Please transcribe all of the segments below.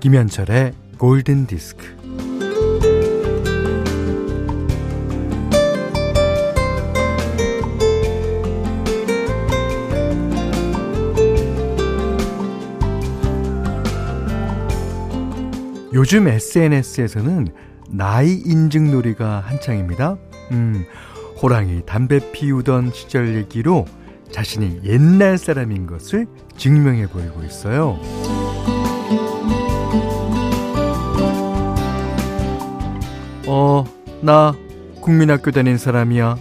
김현철의 골든 디스크. 요즘 SNS에서는 나이 인증 놀이가 한창입니다. 음, 호랑이 담배 피우던 시절 얘기로 자신이 옛날 사람인 것을 증명해 보이고 있어요. 어, 나 국민학교 다닌 사람이야.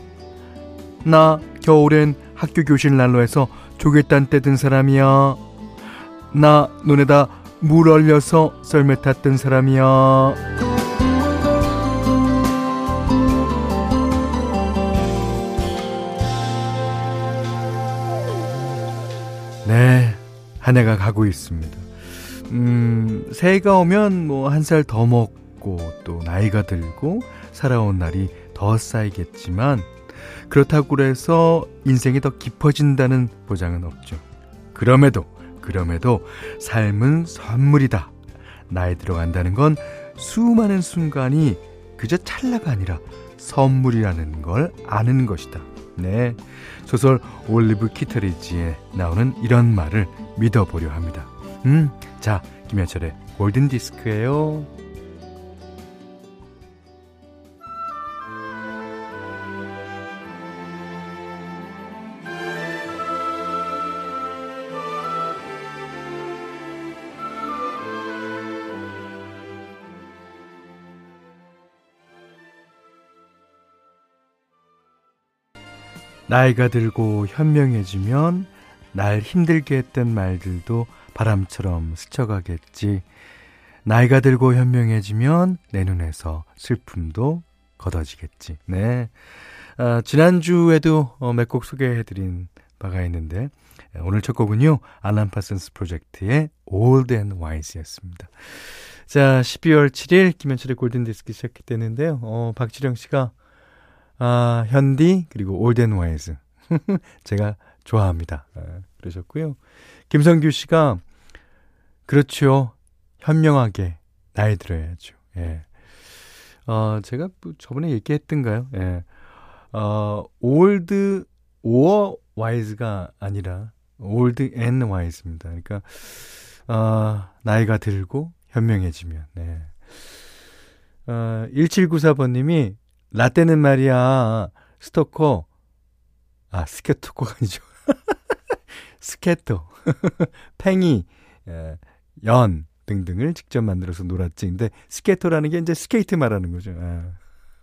나 겨울엔 학교 교실 난로에서 조개단 떼든 사람이야. 나 눈에다 물 얼려서 썰매 탔던 사람이야. 네, 한 해가 가고 있습니다. 음, 새해가 오면 뭐 한 살 더 먹고 또 나이가 들고 살아온 날이 더 쌓이겠지만 그렇다고 해서 인생이 더 깊어진다는 보장은 없죠. 그럼에도 그럼에도 삶은 선물이다. 나이 들어간다는 건 수많은 순간이 그저 찰나가 아니라 선물이라는 걸 아는 것이다. 네. 소설 올리브 키터리지에 나오는 이런 말을 믿어보려 합니다. 음, 자, 김현철의 골든 디스크예요. 나이가 들고 현명해지면 날 힘들게 했던 말들도 바람처럼 스쳐가겠지. 나이가 들고 현명해지면 내 눈에서 슬픔도 걷어지겠지. 네. 아, 지난주에도 어, 몇 곡 소개해드린 바가 있는데, 오늘 첫 곡은요, 알란 파슨스 프로젝트의 Old and Wise였습니다. 자, 12월 7일 김현철의 골든디스크 시작했는데요. 어, 박지령 씨가 아, 현디 그리고 Old and Wise 제가 좋아합니다. 아, 그러셨고요. 김성규 씨가 그렇죠. 현명하게 나이 들어야죠. 예. 어, 제가 뭐 저번에 얘기했던가요? 예. 어, Old or Wise가 아니라 Old and Wise입니다. 그러니까 어, 나이가 들고 현명해지면. 네. 어, 1794번 님이 라떼는 말이야, 스토커, 아, 스케토코가 아니죠. 스케토, 팽이, 예, 연 등등을 직접 만들어서 놀았지. 근데 스케토라는 게 이제 스케이트 말하는 거죠. 아,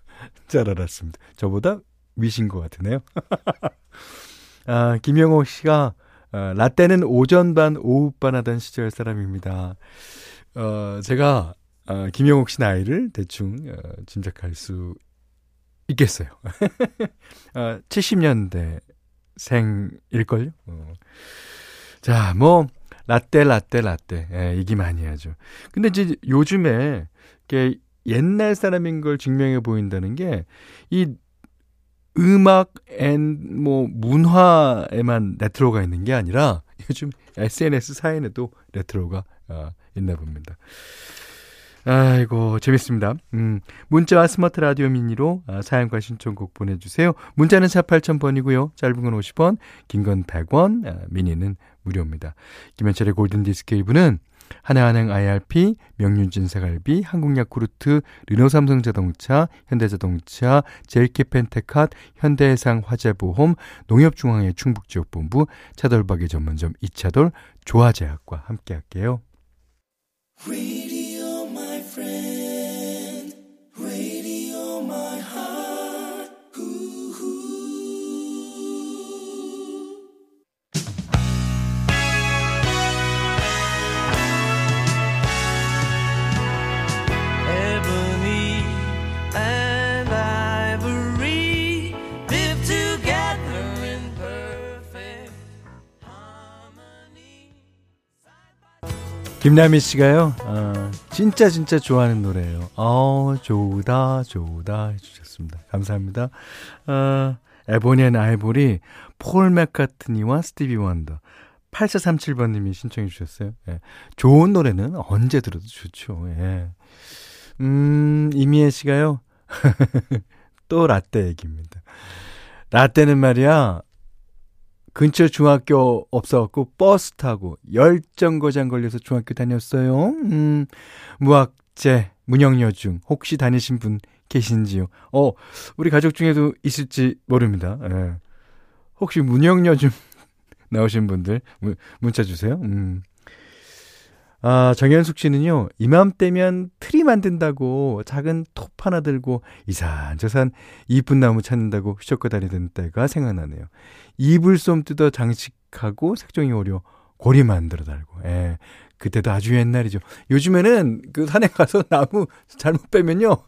잘 알았습니다. 저보다 위신 것 같으네요. 아, 김영호 씨가 어, 라떼는 오전 반, 오후 반 하던 시절 사람입니다. 어, 제가 어, 김영옥 씨 나이를 대충 어, 짐작할 수 있겠어요. 어, 70년대 생일걸요? 어. 자, 뭐, 라떼, 라떼, 라떼. 예, 얘기 많이 하죠. 근데 이제 요즘에, 이게 옛날 사람인 걸 증명해 보인다는 게, 이 음악엔, 뭐, 문화에만 레트로가 있는 게 아니라, 요즘 SNS 사인에도 레트로가 어, 있나 봅니다. 아이고, 재밌습니다. 음, 문자와 스마트 라디오 미니로 아, 사연과 신청곡 보내주세요. 문자는 4 8000번이고요. 짧은 건 50원, 긴 건 100원, 아, 미니는 무료입니다. 김현철의 골든디스크 1부는 하나은행 IRP, 명륜진 세갈비, 한국야쿠르트, 르노삼성자동차, 현대자동차, 제일키펜테캇, 현대해상 화재보험, 농협중앙회 충북지역본부, 차돌박이 전문점 이차돌, 조화제약과 함께할게요. 김남희 씨가요, 어, 진짜 진짜 좋아하는 노래예요. 어, 좋다, 좋다 해주셨습니다. 감사합니다. 어, Ebony and Ivory, 폴 맥카트니와 스티비 원더, 8437번님이 신청해 주셨어요. 예. 좋은 노래는 언제 들어도 좋죠. 예. 음, 이미애 씨가요. 또 라떼 얘기입니다. 라떼는 말이야. 근처 중학교 없어갖고 버스 타고 열정거장 걸려서 중학교 다녔어요. 음, 무악재, 문영여중 혹시 다니신 분 계신지요? 어, 우리 가족 중에도 있을지 모릅니다. 예. 혹시 문영여중 나오신 분들 문, 문자 주세요. 음. 아, 정현숙 씨는요, 이맘때면 트리 만든다고 작은 톱 하나 들고 이산저산 이쁜 나무 찾는다고 휘젓고 다니던 때가 생각나네요. 이불솜 뜯어 장식하고 색종이 오려 고리 만들어 달고, 예. 그때도 아주 옛날이죠. 요즘에는 그 산에 가서 나무 잘못 빼면요,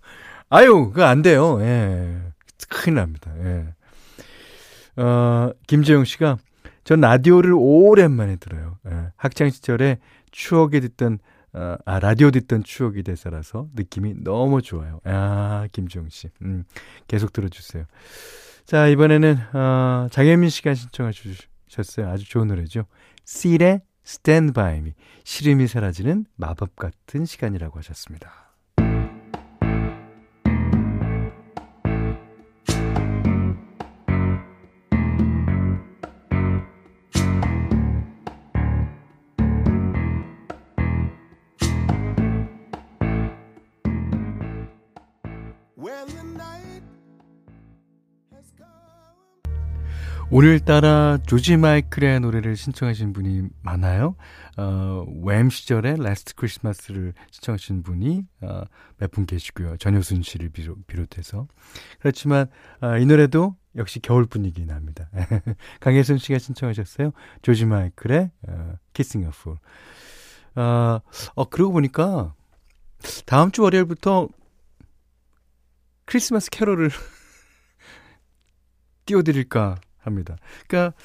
아유, 그거 안 돼요. 예. 큰일 납니다. 예. 어, 김재용 씨가 전 라디오를 오랜만에 들어요. 예. 학창 시절에 추억에 듣던 어, 아 라디오 듣던 추억이 돼서라서 느낌이 너무 좋아요. 아 김지용 씨, 음, 계속 들어주세요. 자 이번에는 어, 장혜민 씨가 신청해 주셨어요. 아주 좋은 노래죠. 씰의 Stand By Me. 시름이 사라지는 마법 같은 시간이라고 하셨습니다. 오늘따라 조지 마이클의 노래를 신청하신 분이 많아요. 어, 왬 시절의 Last Christmas를 신청하신 분이 어, 몇 분 계시고요. 전효순 씨를 비롯, 해서 그렇지만 어, 이 노래도 역시 겨울 분위기 납니다. 강혜순 씨가 신청하셨어요. 조지 마이클의 어, Kissing. 어, 어, 그러고 보니까 다음 주 월요일부터 크리스마스 캐롤을 띄워드릴까 합니다. 그러니까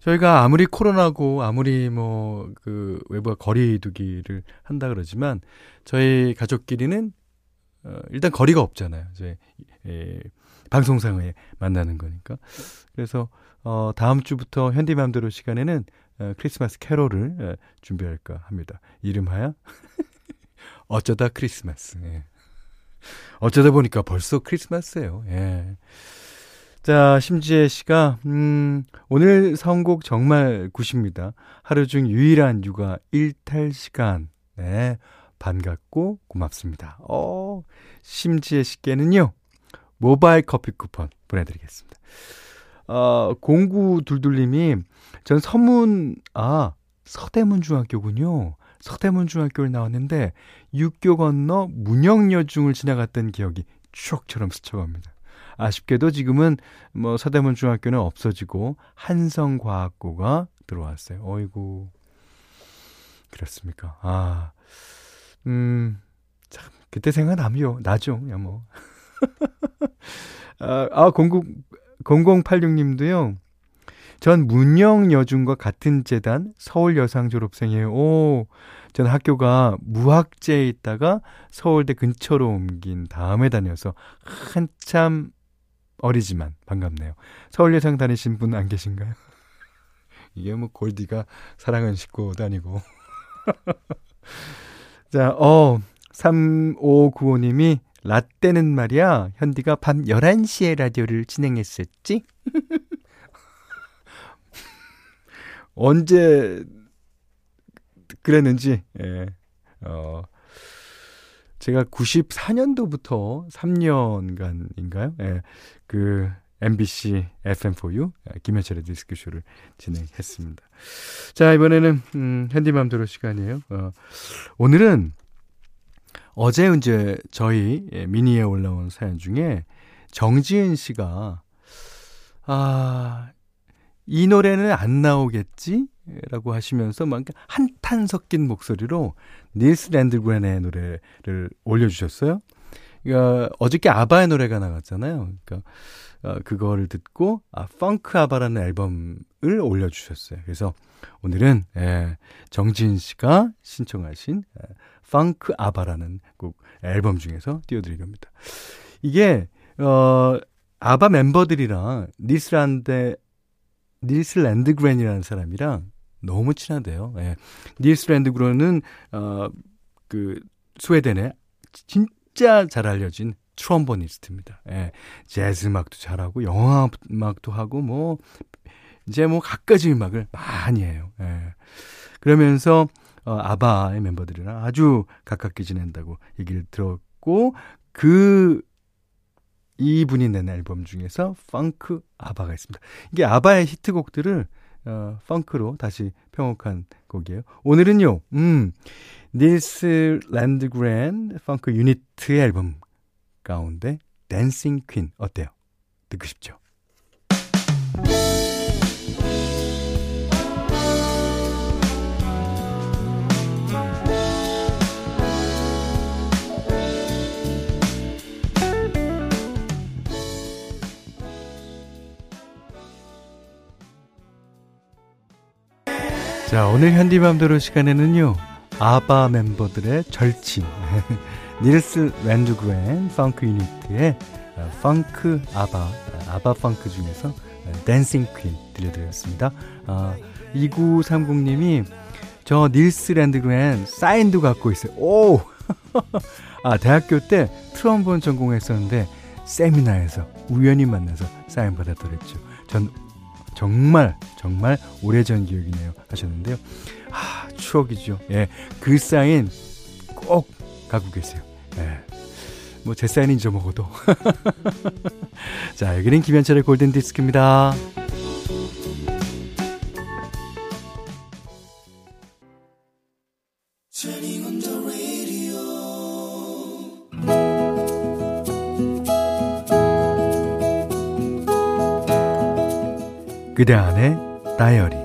저희가 아무리 코로나고 아무리 뭐 그 외부와 거리두기를 한다 그러지만 저희 가족끼리는 어 일단 거리가 없잖아요. 이제 예, 방송상에 만나는 거니까. 그래서 어 다음 주부터 현디맘대로 시간에는 어, 크리스마스 캐롤을 예, 준비할까 합니다. 이름하여 어쩌다 크리스마스. 예. 어쩌다 보니까 벌써 크리스마스예요. 예. 자, 심지혜 씨가, 음, 오늘 선곡 정말 굿입니다. 하루 중 유일한 육아 일탈 시간. 네, 반갑고 고맙습니다. 어, 심지혜 씨께는요, 모바일 커피 쿠폰 보내드리겠습니다. 어, 공구 둘둘님이, 전 서문, 아, 서대문 중학교군요. 서대문 중학교를 나왔는데, 육교 건너 문영여중을 지나갔던 기억이 추억처럼 스쳐갑니다. 아쉽게도 지금은 뭐 서대문 중학교는 없어지고 한성과학고가 들어왔어요. 어이구. 그렇습니까? 아. 음. 참 그때 생각나요. 나죠. 야 뭐. 아, 아 00, 0086님도요. 전 문영여중과 같은 재단 서울여상 졸업생이에요. 오, 전 학교가 무학제에 있다가 서울대 근처로 옮긴 다음에 다녀서 한참 어리지만 반갑네요. 서울 예상 다니신 분 안 계신가요? 이게 뭐 골디가 사랑은 싣고 다니고. 자, 어, 3595님이 라떼는 말이야, 현디가 밤 11시에 라디오를 진행했었지? 언제 그랬는지, 예. 어, 제가 94년도부터 3년간인가요? 예. 그 MBC FM4U 김현철의 디스크쇼를 진행했습니다. 자, 이번에는 음, 핸디맘대로 시간이에요. 어, 오늘은 어제 이제 저희 예, 미니에 올라온 사연 중에 정지은 씨가 아, 이 노래는 안 나오겠지? 라고 하시면서 막 한탄 섞인 목소리로 닐스 랜드그렌의 노래를 올려주셨어요. 그러니까 어저께 아바의 노래가 나갔잖아요. 그러니까 어, 그거를 듣고 아, 펑크 아바라는 앨범을 올려주셨어요. 그래서 오늘은 예, 정진 씨가 신청하신 예, 펑크 아바라는 곡 앨범 중에서 띄워드릴 겁니다. 이게 어, 아바 멤버들이랑 니스란데 닐스 랜드그렌이라는 사람이랑 너무 친하대요. 예. 닐스 랜드그렌은 어, 그 스웨덴의 진짜 잘 알려진 트럼보니스트입니다. 예. 재즈 음악도 잘하고 영화 음악도 하고 뭐 이제 뭐 갖가지 음악을 많이 해요. 예. 그러면서 어, 아바의 멤버들이랑 아주 가깝게 지낸다고 얘기를 들었고 그 이분이 낸 앨범 중에서 Funk ABBA가 있습니다. 이게 아바의 히트곡들을 어, funk로 다시 편곡한 곡이에요. 오늘은요, 음, 닐스 랜드그랜 Funk Unit의 앨범 가운데 Dancing Queen 어때요? 듣고 싶죠? 자, 오늘 현디맘대로 시간에는요, 아바 멤버들의 절친, 닐스 랜드그랜 Funk Unit의 어, Funk ABBA, ABBA Funk 중에서 Dancing Queen 들려드렸습니다. 아, 2930님이 저 닐스 랜드그랜 사인도 갖고 있어요. 오! 아, 대학교 때 트럼본 전공했었는데 세미나에서 우연히 만나서 사인 받았더랬죠. 전 정말 정말 오래전 기억이네요 하셨는데요. 아 추억이죠. 예, 그 사인 꼭 갖고 계세요. 예. 뭐제 사인 잊어먹어도. 자 여기는 김현철의 골든 디스크입니다. 그대 안의 다이어리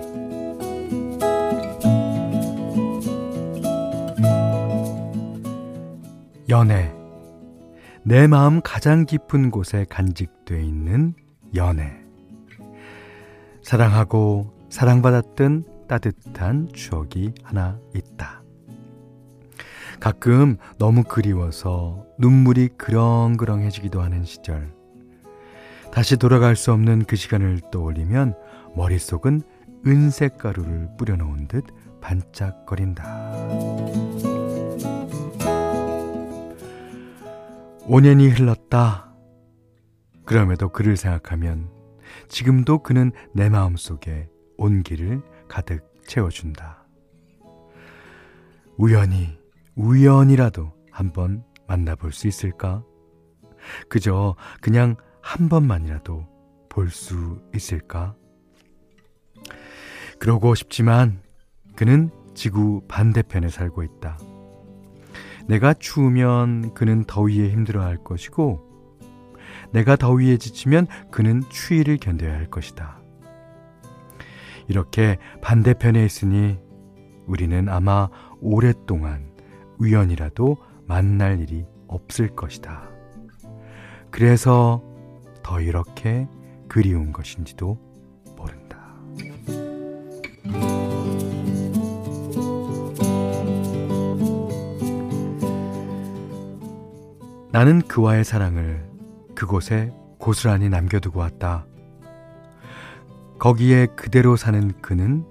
연애 내 마음 가장 깊은 곳에 간직돼 있는 연애 사랑하고 사랑받았던 따뜻한 추억이 하나 있다. 가끔 너무 그리워서 눈물이 그렁그렁해지기도 하는 시절. 다시 돌아갈 수 없는 그 시간을 떠올리면 머릿속은 은색 가루를 뿌려놓은 듯 반짝거린다. 5년이 흘렀다. 그럼에도 그를 생각하면 지금도 그는 내 마음 속에 온기를 가득 채워준다. 우연히, 우연이라도 한번 만나볼 수 있을까? 그저 그냥 한 번만이라도 볼 수 있을까? 그러고 싶지만 그는 지구 반대편에 살고 있다. 내가 추우면 그는 더위에 힘들어 할 것이고, 내가 더위에 지치면 그는 추위를 견뎌야 할 것이다. 이렇게 반대편에 있으니 우리는 아마 오랫동안 우연이라도 만날 일이 없을 것이다. 그래서 더 이렇게 그리운 것인지도 모른다. 나는 그와의 사랑을 그곳에 고스란히 남겨두고 왔다. 거기에 그대로 사는 그는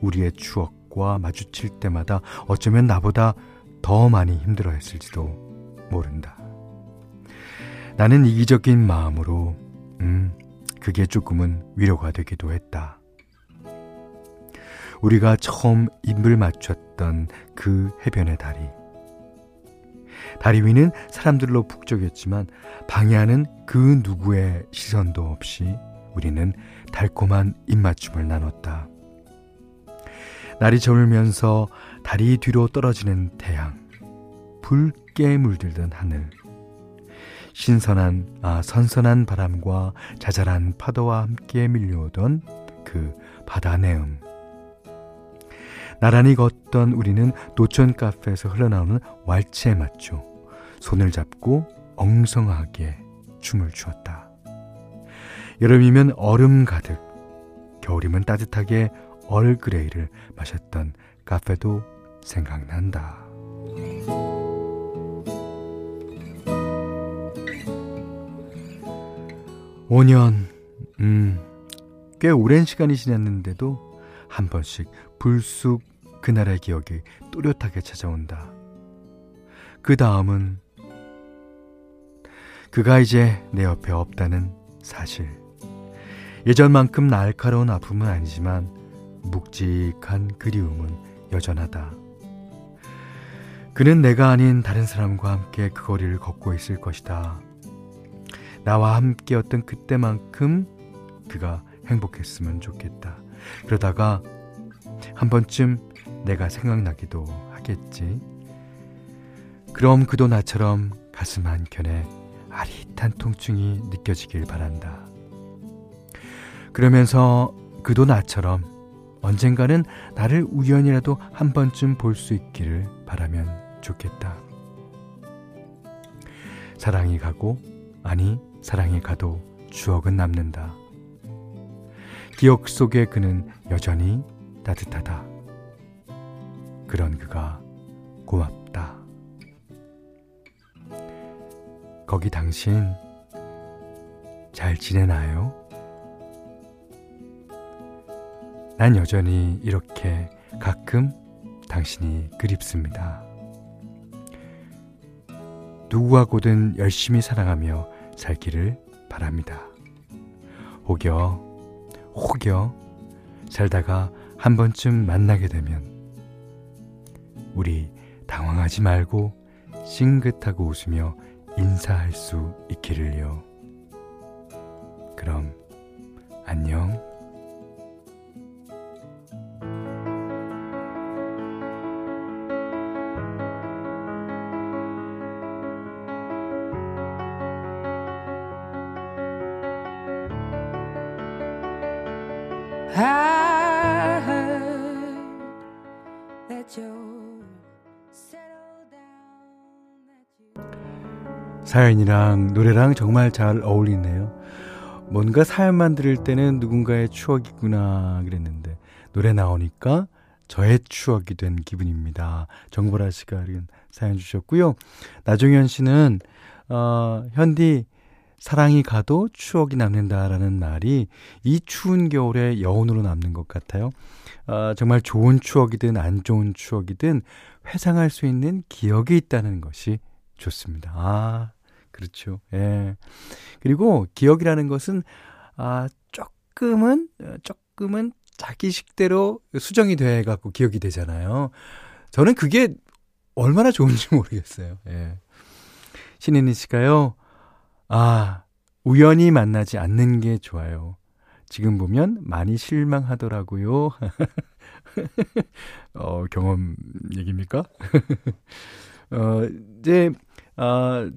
우리의 추억과 마주칠 때마다 어쩌면 나보다 더 많이 힘들어 했을지도 모른다. 나는 이기적인 마음으로, 음, 그게 조금은 위로가 되기도 했다. 우리가 처음 입을 맞췄던 그 해변의 다리. 다리 위는 사람들로 북적였지만 방해하는 그 누구의 시선도 없이 우리는 달콤한 입맞춤을 나눴다. 날이 저물면서 다리 뒤로 떨어지는 태양, 붉게 물들던 하늘, 신선한, 아, 선선한 바람과 자잘한 파도와 함께 밀려오던 그 바다 내음. 나란히 걷던 우리는 노천 카페에서 흘러나오는 왈츠에 맞춰 손을 잡고 엉성하게 춤을 추었다. 여름이면 얼음 가득, 겨울이면 따뜻하게 얼그레이를 마셨던 카페도 생각난다. 5년, 음, 꽤 오랜 시간이 지났는데도 한 번씩 불쑥 그날의 기억이 또렷하게 찾아온다. 그 다음은 그가 이제 내 옆에 없다는 사실. 예전만큼 날카로운 아픔은 아니지만 묵직한 그리움은 여전하다. 그는 내가 아닌 다른 사람과 함께 그 거리를 걷고 있을 것이다. 나와 함께였던 그때만큼 그가 행복했으면 좋겠다. 그러다가 한 번쯤 내가 생각나기도 하겠지. 그럼 그도 나처럼 가슴 한켠에 아릿한 통증이 느껴지길 바란다. 그러면서 그도 나처럼 언젠가는 나를 우연이라도 한 번쯤 볼 수 있기를 바라면 좋겠다. 사랑이 가고, 아니, 사랑이 가도 추억은 남는다. 기억 속에 그는 여전히 따뜻하다. 그런 그가 고맙다. 거기 당신 잘 지내나요? 난 여전히 이렇게 가끔 당신이 그립습니다. 누구하고든 열심히 사랑하며 살기를 바랍니다. 혹여, 혹여 살다가 한 번쯤 만나게 되면 우리 당황하지 말고 싱긋하고 웃으며 인사할 수 있기를요. 그럼 안녕. 사연이랑 노래랑 정말 잘 어울리네요. 뭔가 사연만 들을 때는 누군가의 추억이구나 그랬는데 노래 나오니까 저의 추억이 된 기분입니다. 정보라 씨가 사연 주셨고요. 나종현 씨는 어, 현디 사랑이 가도 추억이 남는다라는 말이 이 추운 겨울에 여운으로 남는 것 같아요. 어, 정말 좋은 추억이든 안 좋은 추억이든 회상할 수 있는 기억이 있다는 것이 좋습니다. 아, 그렇죠. 예. 그리고 기억이라는 것은 아 조금은 조금은 자기 식대로 수정이 돼 갖고 기억이 되잖아요. 저는 그게 얼마나 좋은지 모르겠어요. 예. 신인희 씨가요. 아, 우연히 만나지 않는 게 좋아요. 지금 보면 많이 실망하더라고요. 어, 경험 얘기입니까? 어, 이제, 아,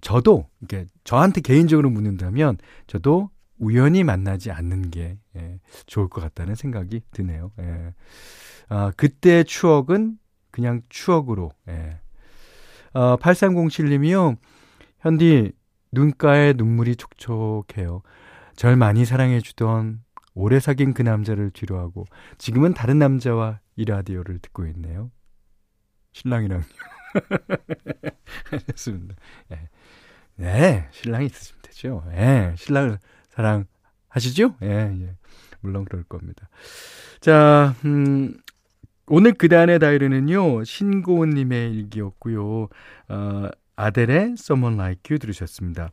저도 이게 저한테 개인적으로 묻는다면 저도 우연히 만나지 않는 게 예, 좋을 것 같다는 생각이 드네요. 예. 아, 그때 추억은 그냥 추억으로. 예. 아, 8307님이요. 현디 눈가에 눈물이 촉촉해요. 절 많이 사랑해 주던 오래 사귄 그 남자를 뒤로하고 지금은 다른 남자와 이 라디오를 듣고 있네요. 신랑이랑요. 알겠습니다. 예. 네, 신랑이 있으시면 되죠. 예, 신랑을 사랑하시죠? 예, 예. 물론 그럴 겁니다. 자, 음, 오늘 그단의 다이어리는요, 신고은님의 일기였고요. 어, 아델의 Someone Like You 들으셨습니다.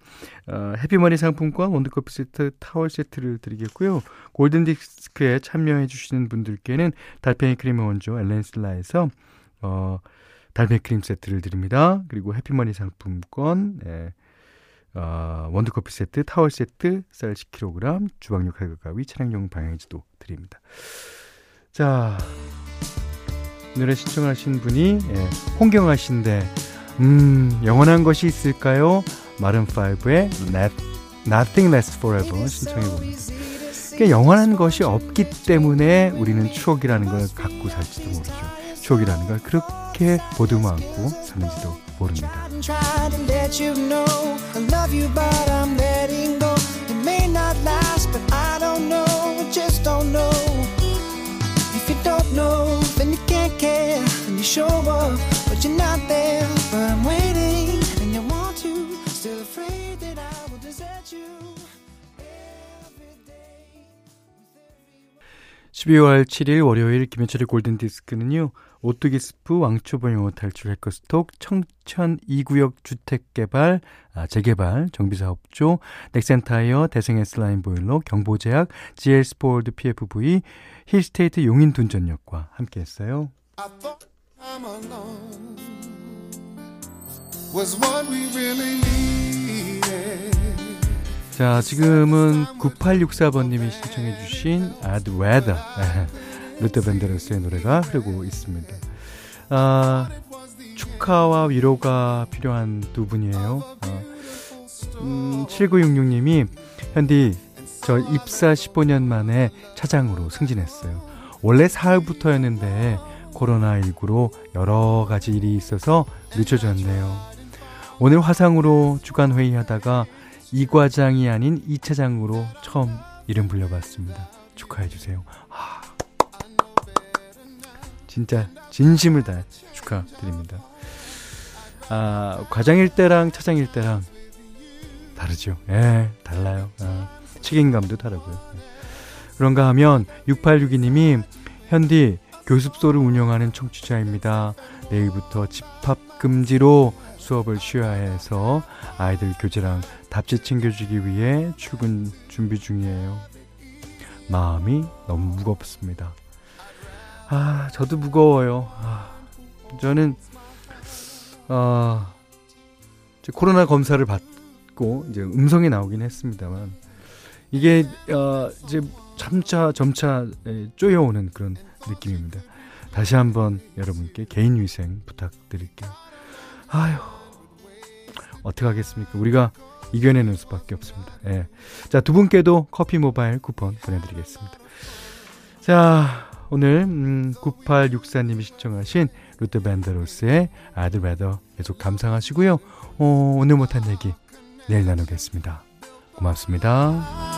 어, 해피머니 상품권, 원두커피 세트, 타월 세트를 드리겠고요. 골든디스크에 참여해 주시는 분들께는 달팽이 크림 원조 엘렌슬라에서 어, 달팽이 크림 세트를 드립니다. 그리고 해피머니 상품권, 예, 어, 원두커피 세트, 타월 세트, 쌀 10kg, 주방용 칼과 가위, 차량용 방향지도 드립니다. 자, 노래 신청하신 분이 예, 홍경아 씨인데 음, 영원한 것이 있을까요? 마른5의 Nothing Lasts Forever 신청해 봅니다. 그러니까 영원한 것이 없기 때문에 우리는 추억이라는 걸 갖고 살지도 모르죠. 추억이라는 걸 그렇게 보듬어 안고 사는지도 모릅니다. 12월 7일 월요일 김현철의 골든디스크는요. 오뚜기 스프, 왕초보 영어 탈출 해커스톡, 청천 2구역 주택개발, 아, 재개발, 정비사업조, 넥센타이어, 대생에슬라인 보일러, 경보제약, GL스포월드 PFV, 힐스테이트 용인둔전역과 함께했어요. 자, 지금은 9864번님이 신청해주신 I'd Rather 루터 밴데로스의 노래가 흐르고 있습니다. 아, 축하와 위로가 필요한 두 분이에요. 아, 음, 7966님이 현디 저 입사 15년 만에 차장으로 승진했어요. 원래 사흘부터였는데 코로나19로 여러 가지 일이 있어서 늦춰졌네요. 오늘 화상으로 주간 회의하다가 이 과장이 아닌 이 차장으로 처음 이름 불려봤습니다. 축하해 주세요. 아, 진짜 진심을 다해 축하드립니다. 아, 과장일 때랑 차장일 때랑 다르죠. 예, 달라요. 아, 책임감도 다르고요. 그런가 하면 6862님이 현디 교습소를 운영하는 청취자입니다. 내일부터 집합 금지로 수업을 쉬어야 해서 아이들 교재랑 답지 챙겨주기 위해 출근 준비 중이에요. 마음이 너무 무겁습니다. 아, 저도 무거워요. 아, 저는, 아, 코로나 검사를 받고 이제 음성이 나오긴 했습니다만, 이게, 어, 이제 점차, 점차 쪼여오는 그런 느낌입니다. 다시 한번 여러분께 개인 위생 부탁드릴게요. 아휴, 어떻게 하겠습니까? 우리가 이겨내는 수밖에 없습니다. 예. 자, 두 분께도 커피 모바일 쿠폰 보내드리겠습니다. 자, 오늘, 음, 9864님이 신청하신 루트 밴더로스의 아드 베더 계속 감상하시고요. 어, 오늘 못한 얘기 내일 나누겠습니다. 고맙습니다.